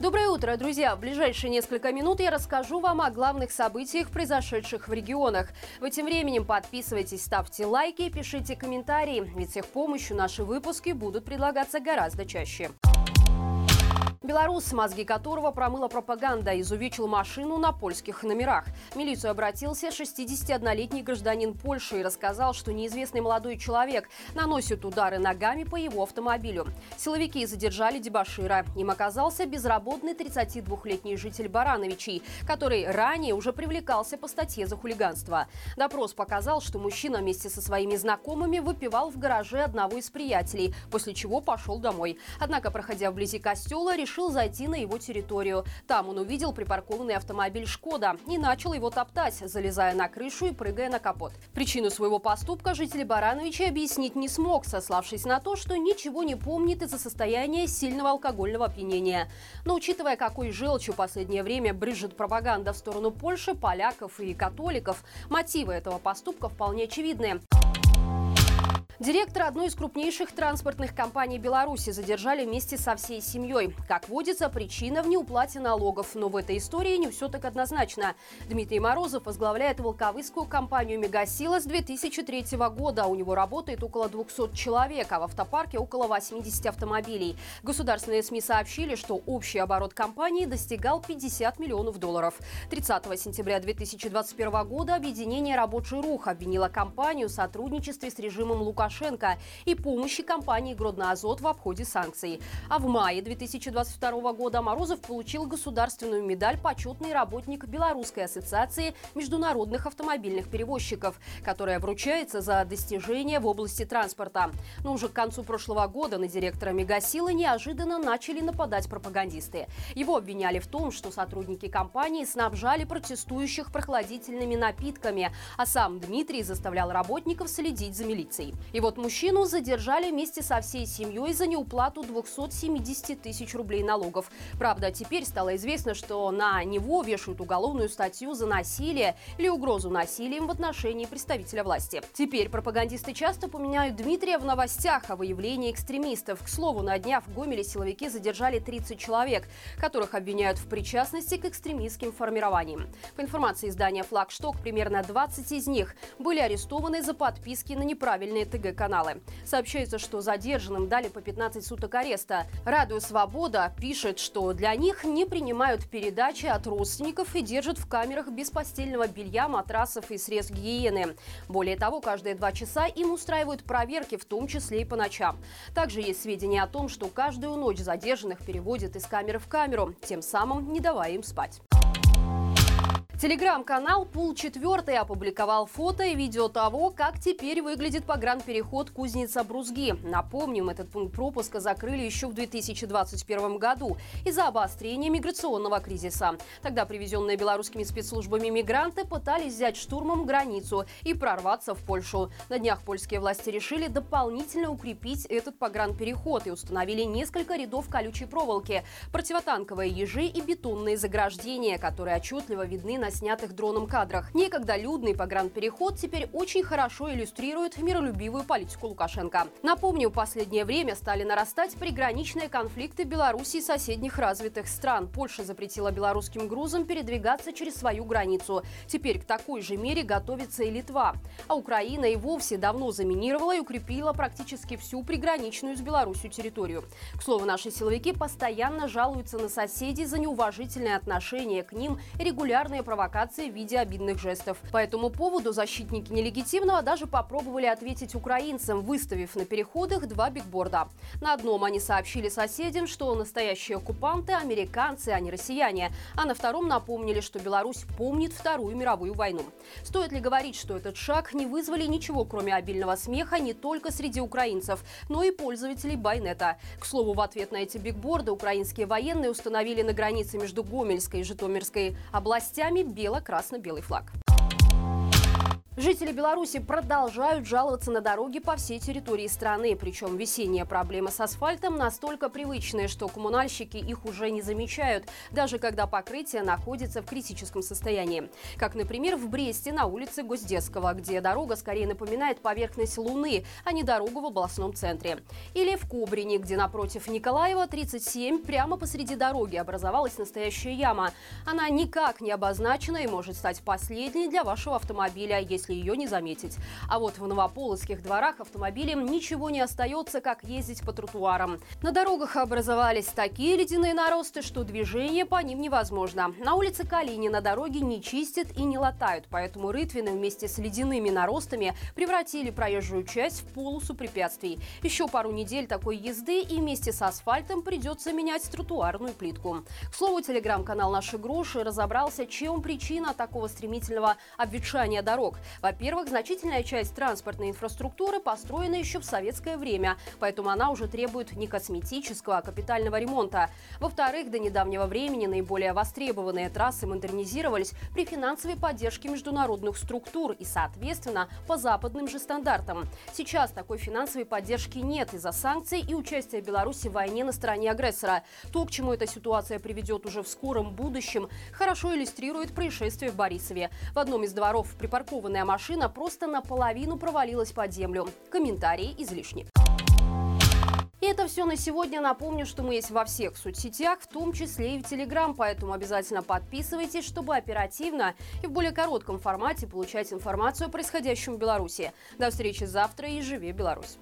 Доброе утро, друзья! В ближайшие несколько минут я расскажу вам о главных событиях, произошедших в регионах. В этим временем подписывайтесь, ставьте лайки, пишите комментарии, ведь с их помощью наши выпуски будут предлагаться гораздо чаще. Белорус, мозги которого промыла пропаганда, изувечил машину на польских номерах. В милицию обратился 61-летний гражданин Польши и рассказал, что неизвестный молодой человек наносит удары ногами по его автомобилю. Силовики задержали дебашира. Им оказался безработный 32-летний житель Барановичей, который ранее уже привлекался по статье за хулиганство. Допрос показал, что мужчина вместе со своими знакомыми выпивал в гараже одного из приятелей, после чего пошел домой. Однако, проходя вблизи костела, решил решил зайти на его территорию. Там он увидел припаркованный автомобиль «Шкода» и начал его топтать, залезая на крышу и прыгая на капот. Причину своего поступка житель Барановича объяснить не смог, сославшись на то, что ничего не помнит из-за состояния сильного алкогольного опьянения. Но учитывая, какой желчью последнее время брызжет пропаганда в сторону Польши, поляков и католиков, мотивы этого поступка вполне очевидны. Директора одной из крупнейших транспортных компаний Беларуси задержали вместе со всей семьей. Как водится, причина в неуплате налогов. Но в этой истории не все так однозначно. Дмитрий Морозов возглавляет волковыскую компанию «Мегасила» с 2003 года. У него работает около 200 человек, а в автопарке около 80 автомобилей. Государственные СМИ сообщили, что общий оборот компании достигал 50 миллионов долларов. 30 сентября 2021 года объединение «Рабочий рух» обвинило компанию в сотрудничестве с режимом Лукашенко Лукашенко и помощи компании «Гродноазот» в обходе санкций. А в мае 2022 года Морозов получил государственную медаль «Почетный работник Белорусской ассоциации международных автомобильных перевозчиков», которая вручается за достижения в области транспорта. Но уже к концу прошлого года на директора «Мегасилы» неожиданно начали нападать пропагандисты. Его обвиняли в том, что сотрудники компании снабжали протестующих прохладительными напитками, а сам Дмитрий заставлял работников следить за милицией. Вот мужчину задержали вместе со всей семьей за неуплату 270 тысяч рублей налогов. Правда, теперь стало известно, что на него вешают уголовную статью за насилие или угрозу насилием в отношении представителя власти. Теперь пропагандисты часто поменяют Дмитрия в новостях о выявлении экстремистов. К слову, на днях в Гомеле силовики задержали 30 человек, которых обвиняют в причастности к экстремистским формированиям. По информации издания «Флагшток», примерно 20 из них были арестованы за подписки на неправильные ТГ ТГ-каналы. Сообщается, что задержанным дали по 15 суток ареста. Радио «Свобода» пишет, что для них не принимают передачи от родственников и держат в камерах без постельного белья, матрасов и средств гигиены. Более того, каждые два часа им устраивают проверки, в том числе и по ночам. Также есть сведения о том, что каждую ночь задержанных переводят из камеры в камеру, тем самым не давая им спать. Телеграм-канал Пул 4 опубликовал фото и видео того, как теперь выглядит погранпереход Кузница-Брузги. Напомним, этот пункт пропуска закрыли еще в 2021 году из-за обострения миграционного кризиса. Тогда привезенные белорусскими спецслужбами мигранты пытались взять штурмом границу и прорваться в Польшу. На днях польские власти решили дополнительно укрепить этот погранпереход и установили несколько рядов колючей проволоки, противотанковые ежи и бетонные заграждения, которые отчетливо видны на на снятых дроном кадрах. Некогда людный погранпереход теперь очень хорошо иллюстрирует миролюбивую политику Лукашенко. Напомню, в последнее время стали нарастать приграничные конфликты Беларуси и соседних развитых стран. Польша запретила белорусским грузам передвигаться через свою границу. Теперь к такой же мере готовится и Литва. А Украина и вовсе давно заминировала и укрепила практически всю приграничную с Беларусью территорию. К слову, наши силовики постоянно жалуются на соседей за неуважительное отношение к ним и регулярные провокации провокации в виде обидных жестов. По этому поводу защитники нелегитимного даже попробовали ответить украинцам, выставив на переходах два бигборда. На одном они сообщили соседям, что настоящие оккупанты – американцы, а не россияне. А на втором напомнили, что Беларусь помнит Вторую мировую войну. Стоит ли говорить, что этот шаг не вызвали ничего, кроме обильного смеха не только среди украинцев, но и пользователей Байнета. К слову, в ответ на эти бигборды украинские военные установили на границе между Гомельской и Житомирской областями бело-красно-белый флаг. Жители Беларуси продолжают жаловаться на дороги по всей территории страны. Причем весенняя проблема с асфальтом настолько привычная, что коммунальщики их уже не замечают, даже когда покрытие находится в критическом состоянии. Как, например, в Бресте на улице Госдетского, где дорога скорее напоминает поверхность Луны, а не дорогу в областном центре. Или в Кубрине, где напротив Николаева 37 прямо посреди дороги образовалась настоящая яма. Она никак не обозначена и может стать последней для вашего автомобиля, если если ее не заметить. А вот в Новополоцких дворах автомобилям ничего не остается, как ездить по тротуарам. На дорогах образовались такие ледяные наросты, что движение по ним невозможно. На улице Калинина дороги не чистят и не латают, поэтому Рытвины вместе с ледяными наростами превратили проезжую часть в полосу препятствий. Еще пару недель такой езды и вместе с асфальтом придется менять тротуарную плитку. К слову, телеграм-канал «Наши гроши» разобрался, чем причина такого стремительного обветшания дорог. Во-первых, значительная часть транспортной инфраструктуры построена еще в советское время, поэтому она уже требует не косметического, а капитального ремонта. Во-вторых, до недавнего времени наиболее востребованные трассы модернизировались при финансовой поддержке международных структур и, соответственно, по западным же стандартам. Сейчас такой финансовой поддержки нет из-за санкций и участия Беларуси в войне на стороне агрессора. То, к чему эта ситуация приведет уже в скором будущем, хорошо иллюстрирует происшествие в Борисове. В одном из дворов припаркованная машина просто наполовину провалилась под землю. Комментарии излишни. И это все на сегодня. Напомню, что мы есть во всех соцсетях, в том числе и в Телеграм, поэтому обязательно подписывайтесь, чтобы оперативно и в более коротком формате получать информацию о происходящем в Беларуси. До встречи завтра и живи Беларусь!